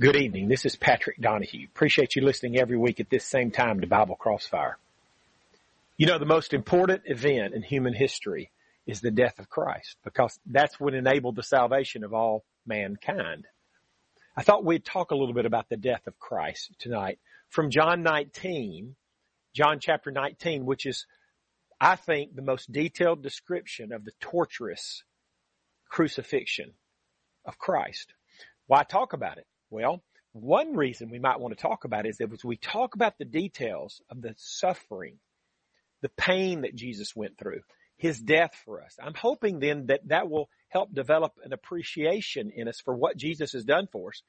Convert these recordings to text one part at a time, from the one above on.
Good evening. This is Patrick Donahue. Appreciate you listening every week at this same time to Bible Crossfire. You know, the most important event in human history is the death of Christ because that's what enabled the salvation of all mankind. I thought we'd talk a little bit about the death of Christ tonight from John 19, John chapter 19, which is, I think, the most detailed description of the torturous crucifixion of Christ. Why talk about it? Well, one reason we might want to talk about it is that as we talk about the details of the suffering, the pain that Jesus went through, his death for us. I'm hoping then that that will help develop an appreciation in us for what Jesus has done for us.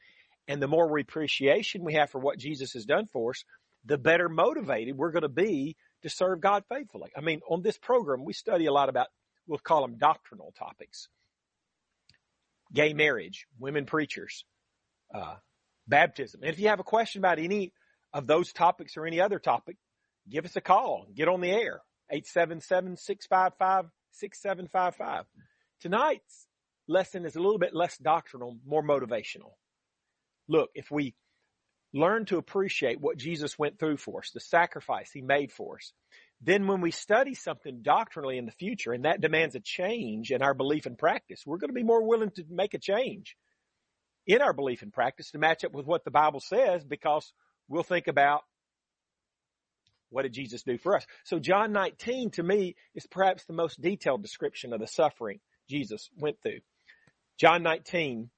And the more appreciation we have for what Jesus has done for us, the better motivated we're going to be to serve God faithfully. I mean, on this program, we study a lot about, we'll call them doctrinal topics. Gay marriage, women preachers, uh, baptism. And if you have a question about any of those topics or any other topic, give us a call. Get on the air. 877-655-6755. Tonight's lesson is a little bit less doctrinal, more motivational. Look, if we learn to appreciate what Jesus went through for us, the sacrifice he made for us, then when we study something doctrinally in the future and that demands a change in our belief and practice, we're going to be more willing to make a change in our belief and practice to match up with what the Bible says because we'll think about what did Jesus do for us? So John 19 to me is perhaps the most detailed description of the suffering Jesus went through. John 19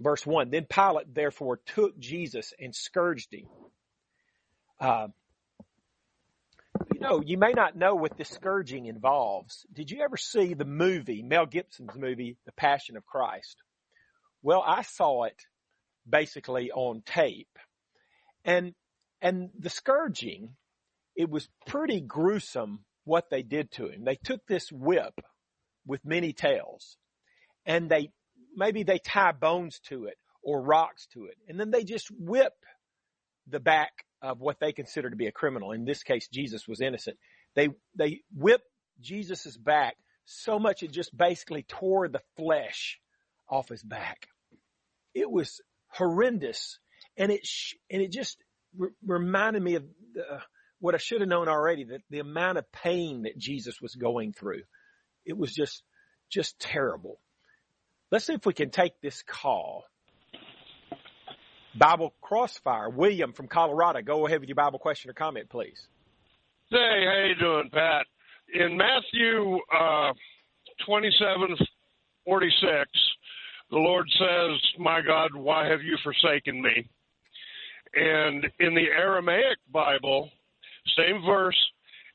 verse 1. Then Pilate therefore took Jesus and scourged him. Uh, you know, you may not know what this scourging involves. Did you ever see the movie, Mel Gibson's movie, The Passion of Christ? Well, I saw it basically on tape. And, and the scourging, it was pretty gruesome what they did to him. They took this whip with many tails and they, maybe they tie bones to it or rocks to it. And then they just whip the back of what they consider to be a criminal. In this case, Jesus was innocent. They, they whip Jesus's back so much it just basically tore the flesh off his back. It was horrendous. And it, sh- and it just re- reminded me of the, what I should have known already, that the amount of pain that Jesus was going through. It was just, just terrible. Let's see if we can take this call. Bible Crossfire, William from Colorado. Go ahead with your Bible question or comment, please. Hey, how you doing, Pat? In Matthew uh, twenty-seven forty-six, the Lord says, My God, why have you forsaken me? And in the Aramaic Bible, same verse,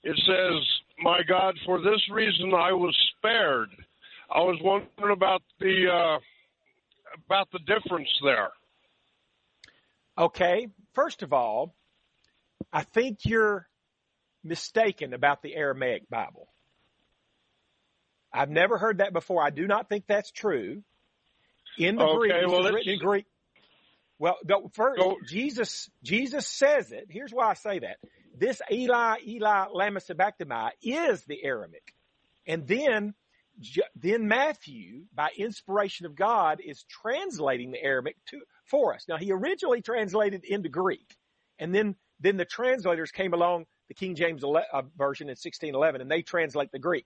it says, My God, for this reason I was spared. I was wondering about the uh, about the difference there. Okay, first of all, I think you're mistaken about the Aramaic Bible. I've never heard that before. I do not think that's true. In the Okay, Greek, well, written in Greek. Well, first, Go- Jesus, Jesus says it. Here's why I say that. This Eli, Eli, lama sabachthani is the Aramaic. And then, then Matthew, by inspiration of God, is translating the Aramaic to, for us. Now, he originally translated into Greek. And then, then the translators came along, the King James ele- uh, version in 1611, and they translate the Greek.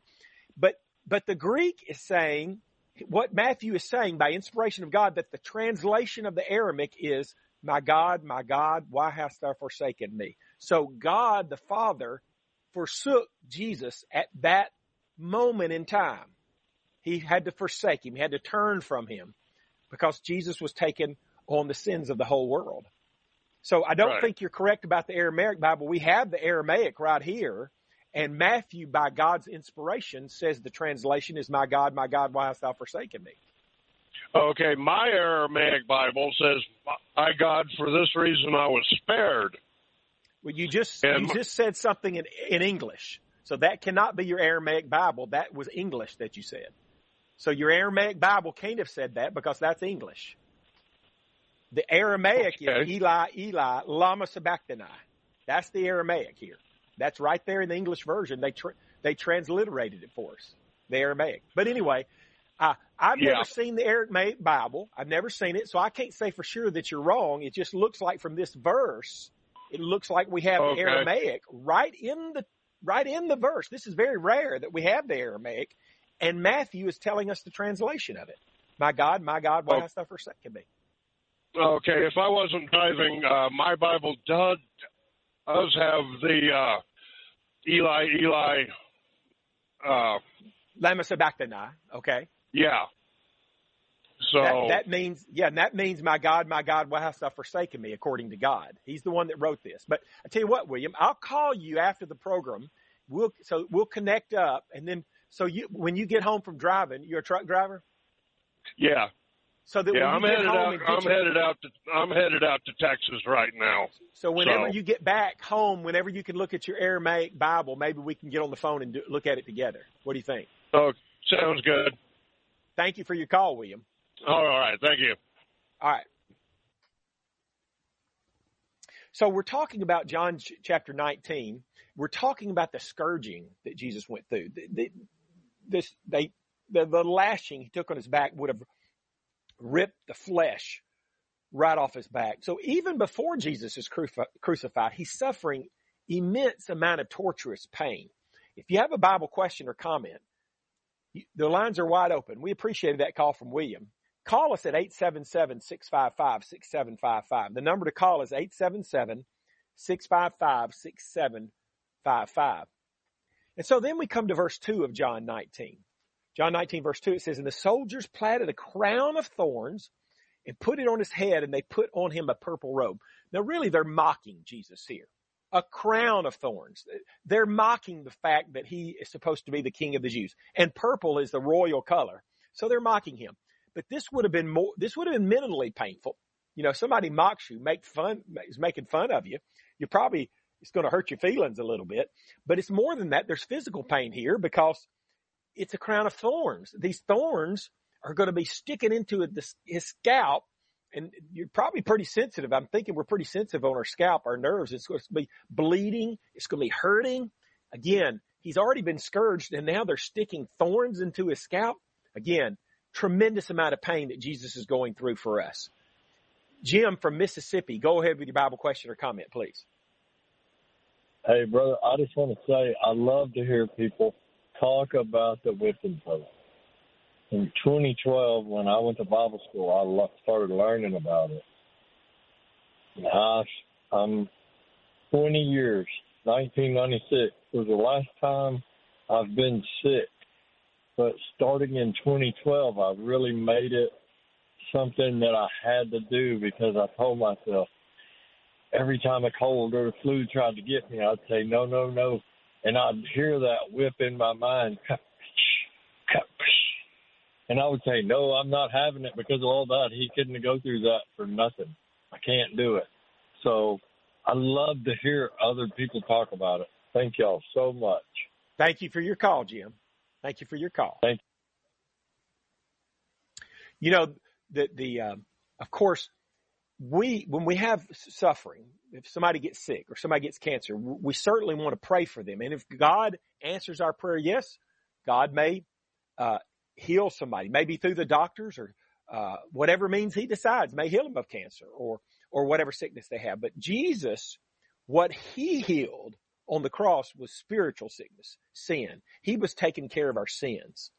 But, but the Greek is saying, what Matthew is saying by inspiration of God, that the translation of the Aramaic is, my God, my God, why hast thou forsaken me? So God the Father forsook Jesus at that moment in time. He had to forsake him. He had to turn from him because Jesus was taken on the sins of the whole world. So I don't Right. think you're correct about the Aramaic Bible. We have the Aramaic right here. And Matthew, by God's inspiration, says the translation is, My God, my God, why hast thou forsaken me? Okay, my Aramaic Bible says, My God, for this reason I was spared. Well, you just, And- you just said something in, in English. So that cannot be your Aramaic Bible. That was English that you said. So your Aramaic Bible can't have said that because that's English. The Aramaic Okay. is Eli, Eli, lama sabachthani. That's the Aramaic here. That's right there in the English version. They, tra- they transliterated it for us, the Aramaic. But anyway, I, I've Yeah. never seen the Aramaic Bible. I've never seen it, so I can't say for sure that you're wrong. It just looks like from this verse, it looks like we have Okay. the Aramaic right in the right in the verse. This is very rare that we have the Aramaic, and Matthew is telling us the translation of it. My God, my God, why Oh. hast thou forsaken me? Okay, if I wasn't driving, uh, my Bible does does have the uh, Eli Eli. Uh, Lama sabachthani. Okay, yeah. So that, that means yeah, and that means my God, my God, why hast thou forsaken me? According to God, He's the one that wrote this. But I tell you what, William, I'll call you after the program. We'll so we'll connect up, and then so you when you get home from driving, you're a truck driver. yeah, So that yeah. when I'm get headed home out. I'm headed out to. I'm headed out to Texas right now. so whenever so- you get back home, whenever you can look at your Aramaic Bible, maybe we can get on the phone and do, look at it together. What do you think? Oh, sounds good. Thank you for your call, William. All right, thank you. All right. So we're talking about John chapter 19. We're talking about the scourging that Jesus went through. The, the, this, they, the, the lashing he took on his back would have ripped the flesh right off his back. So even before Jesus is cruci- crucified, he's suffering immense amount of torturous pain. If you have a Bible question or comment, you- the lines are wide open. We appreciated that call from William. Call us at 877-655-6755. The number to call is 877-655-6755. And so then we come to verse 2 of John 19. John 19 verse 2 it says, And the soldiers platted a crown of thorns and put it on his head and they put on him a purple robe. Now really they're mocking Jesus here. A crown of thorns. They're mocking the fact that he is supposed to be the king of the Jews. And purple is the royal color. So they're mocking him. But this would have been more, this would have been mentally painful. You know, somebody mocks you, make fun, is making fun of you. You're probably, it's going to hurt your feelings a little bit, but it's more than that. There's physical pain here because it's a crown of thorns. These thorns are going to be sticking into his, scalp and you're probably pretty sensitive. I'm thinking we're pretty sensitive on our scalp, our nerves. It's going to be bleeding. It's going to be hurting. Again, he's already been scourged and now they're sticking thorns into his scalp. Again, tremendous amount of pain that Jesus is going through for us. Jim from Mississippi, go ahead with your Bible question or comment, please. Hey, brother, I just want to say I love to hear people talk about the whipping post. In 2012, when I went to Bible school, I started learning about it. Gosh, I'm 20 years. 1996 was the last time I've been sick. But starting in 2012, I really made it something that I had to do because I told myself every time a cold or a flu tried to get me, I'd say, no, no, no. And I'd hear that whip in my mind, and I would say, no, I'm not having it because of all that. He couldn't go through that for nothing. I can't do it. So I love to hear other people talk about it. Thank y'all so much. Thank you for your call, Jim. Thank you for your call. Thank you. You know, the, the, um, of course, we, when we have suffering, if somebody gets sick or somebody gets cancer, we certainly want to pray for them. And if God answers our prayer, yes, God may, uh, heal somebody, maybe through the doctors or, uh, whatever means he decides may heal them of cancer or, or whatever sickness they have. But Jesus, what he healed on the cross was spiritual sickness, sin. He was taking care of our sins.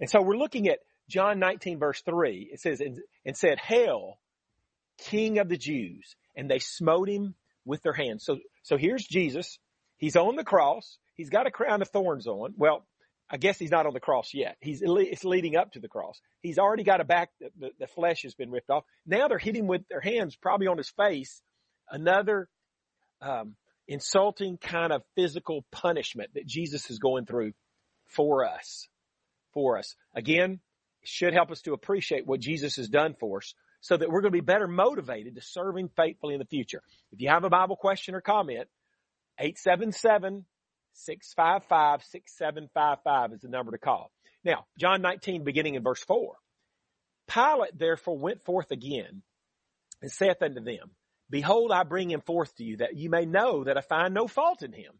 And so we're looking at John 19 verse 3. It says, and, and said, Hail, King of the Jews. And they smote him with their hands. So, so here's Jesus. He's on the cross. He's got a crown of thorns on. Well, I guess he's not on the cross yet. He's, it's leading up to the cross. He's already got a back, the, the flesh has been ripped off. Now they're hitting with their hands, probably on his face. Another, um, insulting kind of physical punishment that Jesus is going through for us, for us. Again, should help us to appreciate what Jesus has done for us so that we're going to be better motivated to serve him faithfully in the future. If you have a Bible question or comment, 877 655 6755 is the number to call. Now, John 19 beginning in verse 4. Pilate therefore went forth again and saith unto them, Behold, I bring him forth to you that you may know that I find no fault in him.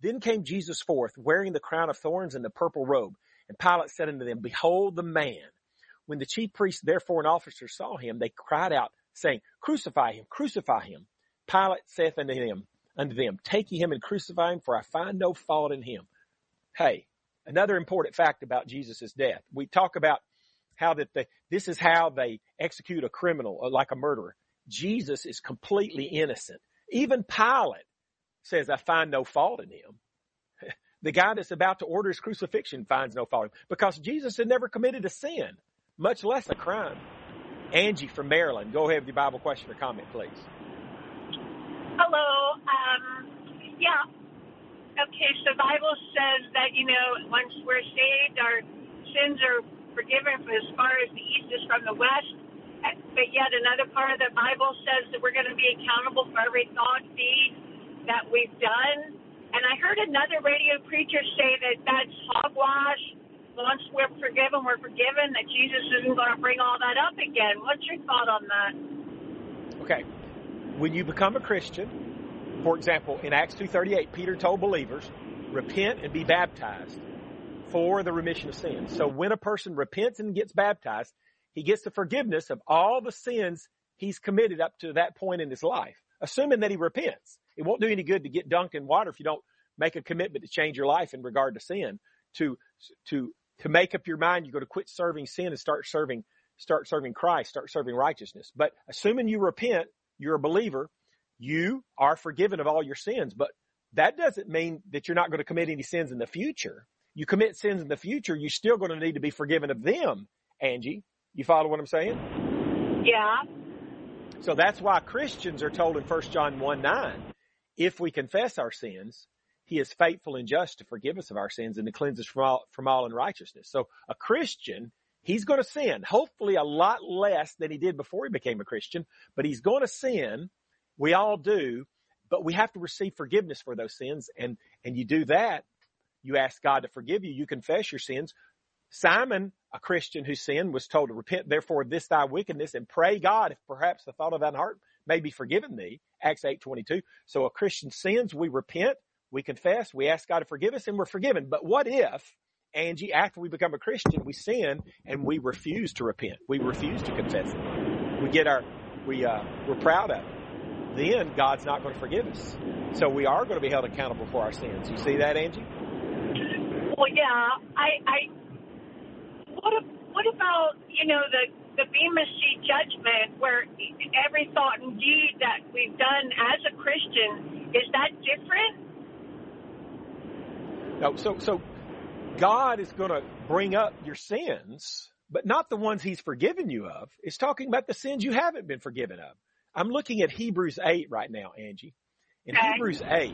Then came Jesus forth wearing the crown of thorns and the purple robe. And Pilate said unto them, Behold the man. When the chief priests therefore and officers saw him, they cried out, saying, Crucify him, crucify him. Pilate saith unto them, unto them, Take ye him and crucify him, for I find no fault in him. Hey, another important fact about Jesus' death. We talk about how that the, this is how they execute a criminal, uh, like a murderer. Jesus is completely innocent. Even Pilate says, I find no fault in him. the guy that's about to order his crucifixion finds no fault in him because Jesus had never committed a sin, much less a crime. Angie from Maryland, go ahead with your Bible question or comment, please. Hello. Um, yeah. Okay, so the Bible says that, you know, once we're saved, our sins are forgiven for as far as the east is from the west. But yet another part of the Bible says that we're going to be accountable for every thought, deed that we've done. And I heard another radio preacher say that that's hogwash. Once we're forgiven, we're forgiven, that Jesus isn't going to bring all that up again. What's your thought on that? Okay. When you become a Christian, for example, in Acts 2.38, Peter told believers, repent and be baptized for the remission of sins. So when a person repents and gets baptized, he gets the forgiveness of all the sins he's committed up to that point in his life, assuming that he repents. It won't do any good to get dunked in water if you don't make a commitment to change your life in regard to sin. To, to, to make up your mind, you're going to quit serving sin and start serving, start serving Christ, start serving righteousness. But assuming you repent, you're a believer, you are forgiven of all your sins. But that doesn't mean that you're not going to commit any sins in the future you commit sins in the future, you're still going to need to be forgiven of them, Angie. You follow what I'm saying? Yeah. So that's why Christians are told in 1 John 1 9, if we confess our sins, he is faithful and just to forgive us of our sins and to cleanse us from all, from all unrighteousness. So a Christian, he's going to sin, hopefully a lot less than he did before he became a Christian, but he's going to sin. We all do, but we have to receive forgiveness for those sins. And, and you do that you ask God to forgive you. You confess your sins. Simon, a Christian who sinned, was told to repent therefore this thy wickedness and pray God if perhaps the thought of thine heart may be forgiven thee. Acts 8, 22. So a Christian sins, we repent, we confess, we ask God to forgive us and we're forgiven. But what if, Angie, after we become a Christian, we sin and we refuse to repent? We refuse to confess it. We get our, we, uh, we're proud of it. Then God's not going to forgive us. So we are going to be held accountable for our sins. You see that, Angie? Well, yeah. I, I. What? What about you know the the Bema Seat judgment, where every thought and deed that we've done as a Christian is that different? No. So so God is going to bring up your sins, but not the ones He's forgiven you of. It's talking about the sins you haven't been forgiven of. I'm looking at Hebrews 8 right now, Angie. In okay. Hebrews 8,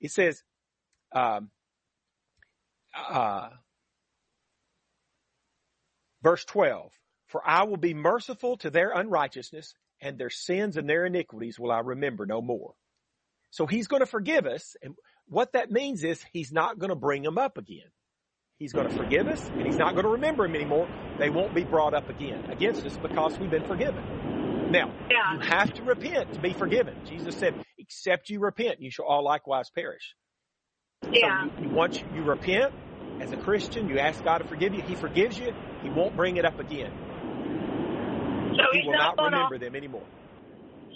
it says, um, uh, verse 12, for I will be merciful to their unrighteousness and their sins and their iniquities will I remember no more. So he's going to forgive us. And what that means is he's not going to bring them up again. He's going to forgive us and he's not going to remember them anymore. They won't be brought up again against us because we've been forgiven. Now, yeah. you have to repent to be forgiven. Jesus said, except you repent, you shall all likewise perish. Yeah. So you, once you repent as a Christian, you ask God to forgive you. He forgives you. He won't bring it up again. So he will not, not remember them anymore.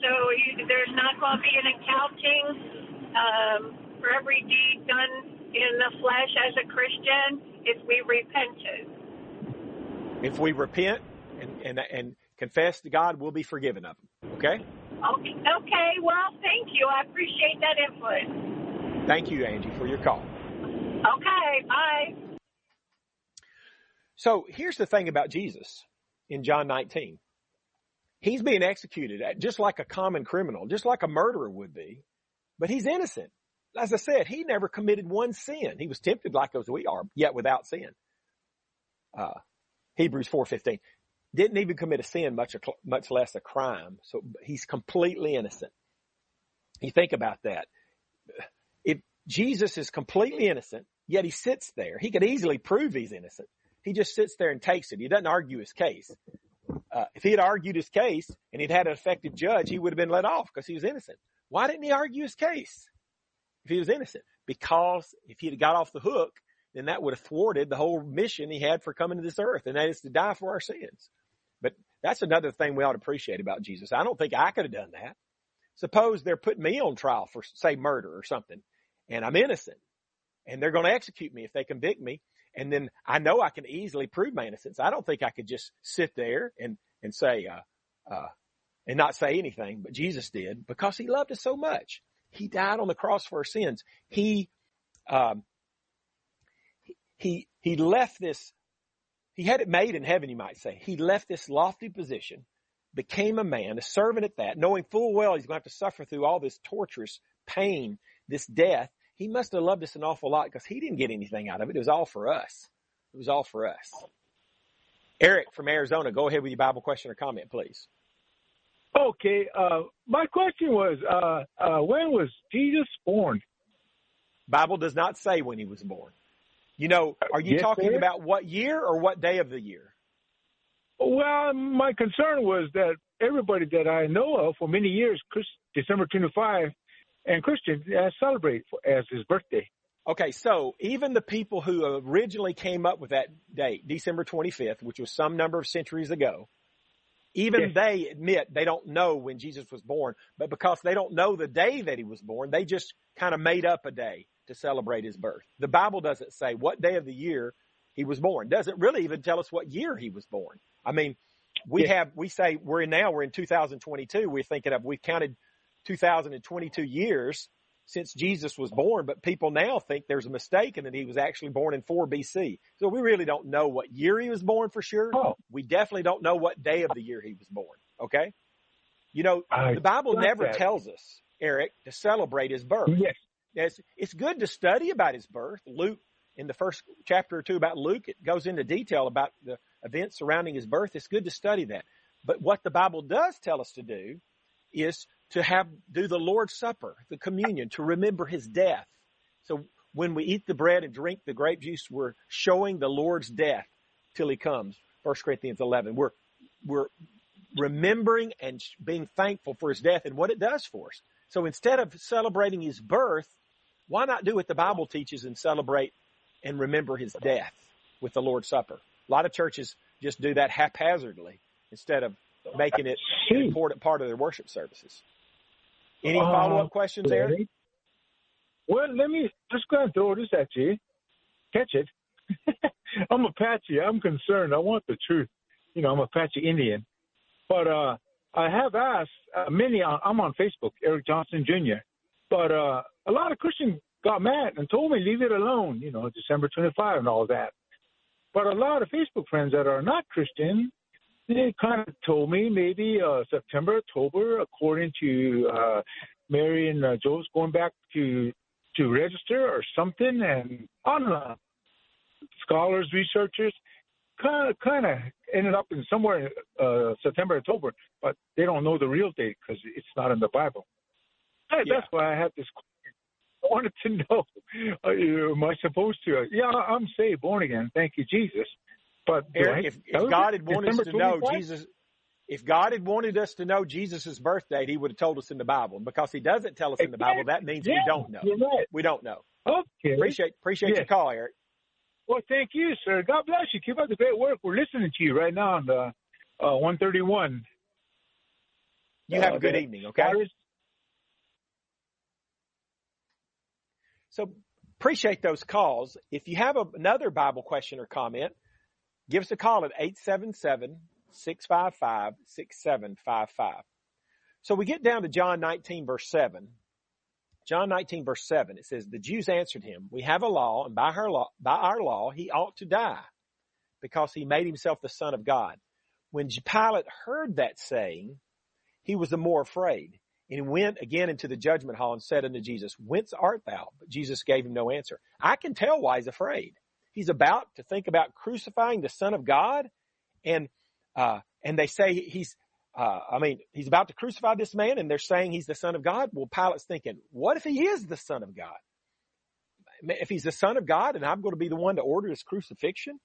So you, there's not going to be an accounting um, for every deed done in the flesh as a Christian if we repented. If we repent and, and, and confess to God, we'll be forgiven of them. Okay? Okay. Okay. Well, thank you. I appreciate that input. Thank you, Angie, for your call. Okay, bye. So here's the thing about Jesus in John 19. He's being executed just like a common criminal, just like a murderer would be, but he's innocent. As I said, he never committed one sin. He was tempted like as we are, yet without sin. Uh, Hebrews 4.15. Didn't even commit a sin, much, much less a crime. So he's completely innocent. You think about that. If Jesus is completely innocent, yet he sits there. He could easily prove he's innocent. He just sits there and takes it. He doesn't argue his case. Uh, if he had argued his case and he'd had an effective judge, he would have been let off because he was innocent. Why didn't he argue his case if he was innocent? Because if he'd got off the hook, then that would have thwarted the whole mission he had for coming to this earth, and that is to die for our sins. But that's another thing we ought to appreciate about Jesus. I don't think I could have done that. Suppose they're putting me on trial for, say, murder or something, and I'm innocent, and they're going to execute me if they convict me, and then I know I can easily prove my innocence. I don't think I could just sit there and and say, uh, uh, and not say anything, but Jesus did because he loved us so much. He died on the cross for our sins. He, um, he, he left this, he had it made in heaven, you might say. He left this lofty position, became a man, a servant at that, knowing full well he's going to have to suffer through all this torturous pain, this death. He must have loved us an awful lot because he didn't get anything out of it. It was all for us. It was all for us. Eric from Arizona, go ahead with your Bible question or comment, please. Okay, uh, my question was, uh, uh, when was Jesus born? Bible does not say when he was born. You know, are you Yes, talking sir. about what year or what day of the year? Well, my concern was that everybody that I know of for many years, December 25, and Christians uh, celebrate for, as his birthday. Okay, so even the people who originally came up with that date, December 25th, which was some number of centuries ago, even Yes. they admit they don't know when Jesus was born, but because they don't know the day that he was born, they just kind of made up a day to celebrate his birth. The Bible doesn't say what day of the year he was born. Doesn't really even tell us what year he was born. I mean, we Yes. have, we say we're in now, we're in 2022. We're thinking of, we've counted 2022 years since Jesus was born, but people now think there's a mistake and that he was actually born in 4 BC. So we really don't know what year he was born for sure. Oh. We definitely don't know what day of the year he was born. Okay. You know, I the Bible never that. tells us, Eric, to celebrate his birth. Yes. It's, it's good to study about his birth. Luke, in the first chapter or two about Luke, it goes into detail about the events surrounding his birth. It's good to study that. But what the Bible does tell us to do is to have, do the Lord's Supper, the communion, to remember his death. So when we eat the bread and drink the grape juice, we're showing the Lord's death till he comes. 1 Corinthians 11. We're, we're remembering and being thankful for his death and what it does for us. So instead of celebrating his birth, why not do what the Bible teaches and celebrate and remember his death with the Lord's Supper? A lot of churches just do that haphazardly instead of making it an hmm. important part of their worship services. Any Uh, follow up questions, Eric? Well, let me just go and throw this at you. Catch it. I'm Apache. I'm concerned. I want the truth. You know, I'm Apache Indian. But uh, I have asked uh, many. On, I'm on Facebook, Eric Johnson Jr. But uh, a lot of Christians got mad and told me leave it alone. You know, December 25 and all that. But a lot of Facebook friends that are not Christian, they kind of told me maybe uh, September, October, according to uh, Mary and uh, Joe's going back to to register or something, and I don't know. Scholars, researchers, kind of kind of ended up in somewhere uh, September, October, but they don't know the real date because it's not in the Bible. Hey, Yeah. That's why I had this. question. I wanted to know, uh, am I supposed to? Yeah, I'm saved, born again. Thank you, Jesus. But Eric, I if, if God had wanted us to know Jesus, if God had wanted us to know Jesus' birth date, he would have told us in the Bible. And because he doesn't tell us in the Bible, that means we don't know. Right. We don't know. Okay. Appreciate, appreciate Yeah. your call, Eric. Well, thank you, sir. God bless you. Keep up the great work. We're listening to you right now on the uh, 131. You have Uh, a good evening, okay? Virus- So appreciate those calls. If you have a, another Bible question or comment, give us a call at 877-655-6755. So we get down to John 19 verse 7. John 19 verse 7, it says, the Jews answered him, we have a law and by her law, by our law, he ought to die because he made himself the son of God. When Pilate heard that saying, he was the more afraid and he went again into the judgment hall and said unto Jesus, whence art thou? But Jesus gave him no answer. I can tell why he's afraid. He's about to think about crucifying the son of God and, uh, and they say he's, uh, I mean, he's about to crucify this man and they're saying he's the son of God. Well, Pilate's thinking, what if he is the son of God? If he's the son of God and I'm going to be the one to order his crucifixion,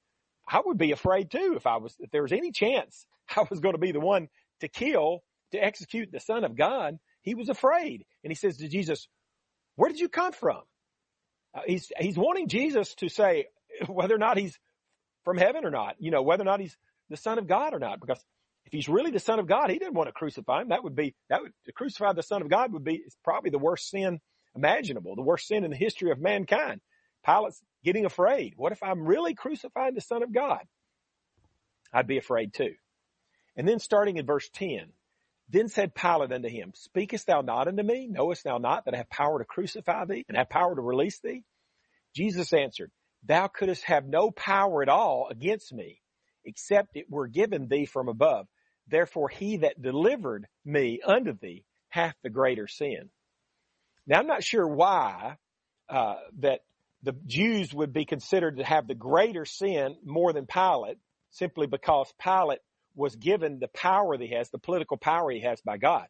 I would be afraid too if I was, if there was any chance I was going to be the one to kill, to execute the son of God. He was afraid. And he says to Jesus, where did you come from? Uh, he's, he's wanting Jesus to say, whether or not he's from heaven or not, you know, whether or not he's the son of God or not, because if he's really the son of God, he didn't want to crucify him. That would be, that would, to crucify the son of God would be, probably the worst sin imaginable, the worst sin in the history of mankind. Pilate's getting afraid. What if I'm really crucifying the son of God? I'd be afraid too. And then starting in verse 10, then said Pilate unto him, Speakest thou not unto me? Knowest thou not that I have power to crucify thee and have power to release thee? Jesus answered, Thou couldst have no power at all against me, except it were given thee from above. Therefore he that delivered me unto thee hath the greater sin. Now I'm not sure why uh, that the Jews would be considered to have the greater sin more than Pilate, simply because Pilate was given the power that he has, the political power he has by God.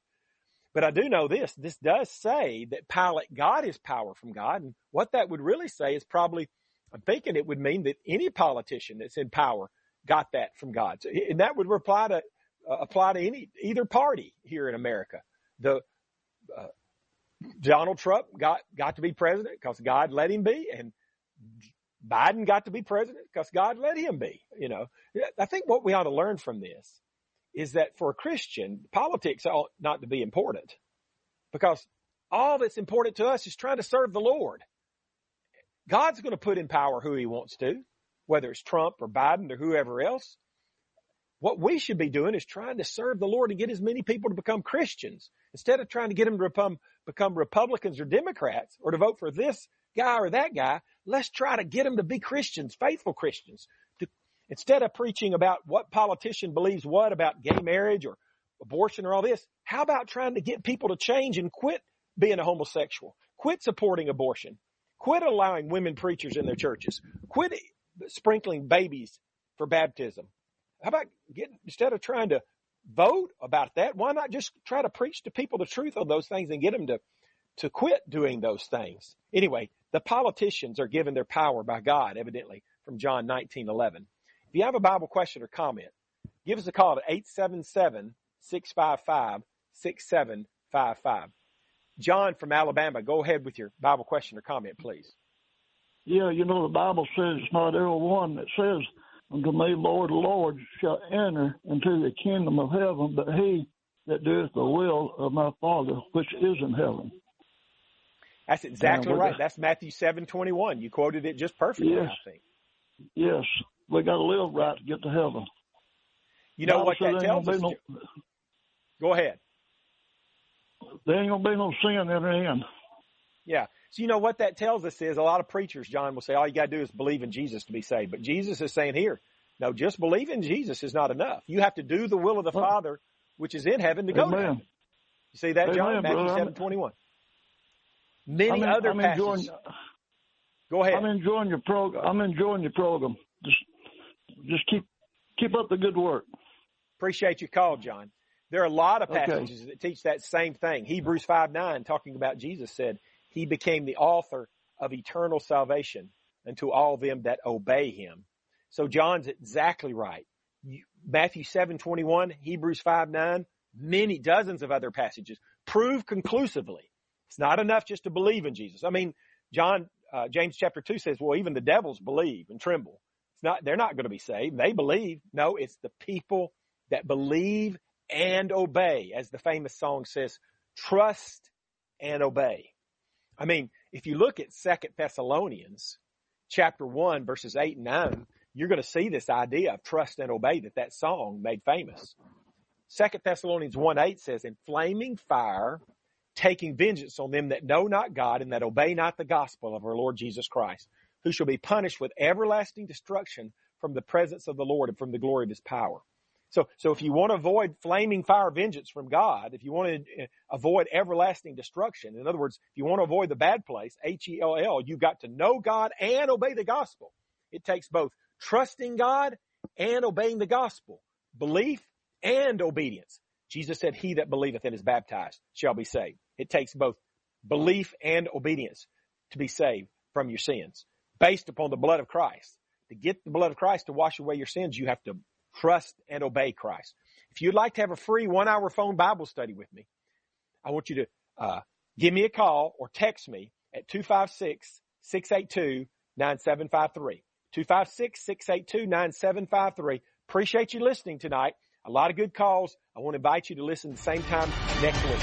But I do know this, this does say that Pilate got his power from God. And what that would really say is probably, I'm thinking it would mean that any politician that's in power got that from God. So, and that would apply to, uh, apply to any, either party here in America. The, uh, Donald Trump got, got to be president because God let him be and Biden got to be president because God let him be, you know. I think what we ought to learn from this is that for a Christian, politics ought not to be important because all that's important to us is trying to serve the Lord. God's going to put in power who he wants to, whether it's Trump or Biden or whoever else. What we should be doing is trying to serve the Lord and get as many people to become Christians instead of trying to get them to become, become Republicans or Democrats or to vote for this guy or that guy. Let's try to get them to be Christians, faithful Christians. To, instead of preaching about what politician believes what about gay marriage or abortion or all this, how about trying to get people to change and quit being a homosexual, quit supporting abortion, quit allowing women preachers in their churches, quit sprinkling babies for baptism. How about getting, instead of trying to vote about that, why not just try to preach to people the truth of those things and get them to, to quit doing those things? Anyway, the politicians are given their power by God, evidently, from John 19:11. If you have a Bible question or comment, give us a call at 877-655-6755. John from Alabama, go ahead with your Bible question or comment, please. Yeah, you know, the Bible says it's not every one that says unto me, Lord, Lord, shall enter into the kingdom of heaven, but he that doeth the will of my Father which is in heaven. That's exactly right. That's Matthew seven twenty one. You quoted it just perfectly, yes. I think. Yes. We gotta live right to get to heaven. You know what that tells us? No, Go ahead. There ain't gonna be no sin in the end. Yeah. So you know what that tells us is a lot of preachers, John, will say all you gotta do is believe in Jesus to be saved. But Jesus is saying here, no, just believe in Jesus is not enough. You have to do the will of the Father, which is in heaven, to go Amen. to heaven. You see that, Amen, John? Matthew brother. seven twenty one. Many in, other I'm passages. enjoying. Go ahead. I'm enjoying your program. I'm enjoying your program. Just, just keep, keep up the good work. Appreciate your call, John. There are a lot of Okay. passages that teach that same thing. Hebrews 5 9, talking about Jesus, said, He became the author of eternal salvation unto all them that obey Him. So John's exactly right. Matthew seven twenty one, Hebrews 5 9, many dozens of other passages prove conclusively it's not enough just to believe in Jesus. I mean, John, uh, James chapter 2 says, well, even the devils believe and tremble. It's not, they're not going to be saved. They believe. No, it's the people that believe and obey. As the famous song says, trust and obey. I mean, if you look at Second Thessalonians chapter 1 verses 8 and 9, you're going to see this idea of trust and obey that that song made famous. Second Thessalonians 1 8 says, in flaming fire, taking vengeance on them that know not God and that obey not the gospel of our Lord Jesus Christ, who shall be punished with everlasting destruction from the presence of the Lord and from the glory of his power. So, so if you want to avoid flaming fire vengeance from God, if you want to uh, avoid everlasting destruction, in other words, if you want to avoid the bad place, H-E-L-L, you've got to know God and obey the gospel. It takes both trusting God and obeying the gospel, belief and obedience. Jesus said, he that believeth and is baptized shall be saved. It takes both belief and obedience to be saved from your sins based upon the blood of Christ. To get the blood of Christ to wash away your sins, you have to trust and obey Christ. If you'd like to have a free one hour phone Bible study with me, I want you to, uh, give me a call or text me at 256-682-9753. 256-682-9753. Appreciate you listening tonight. A lot of good calls. I want to invite you to listen the same time next week.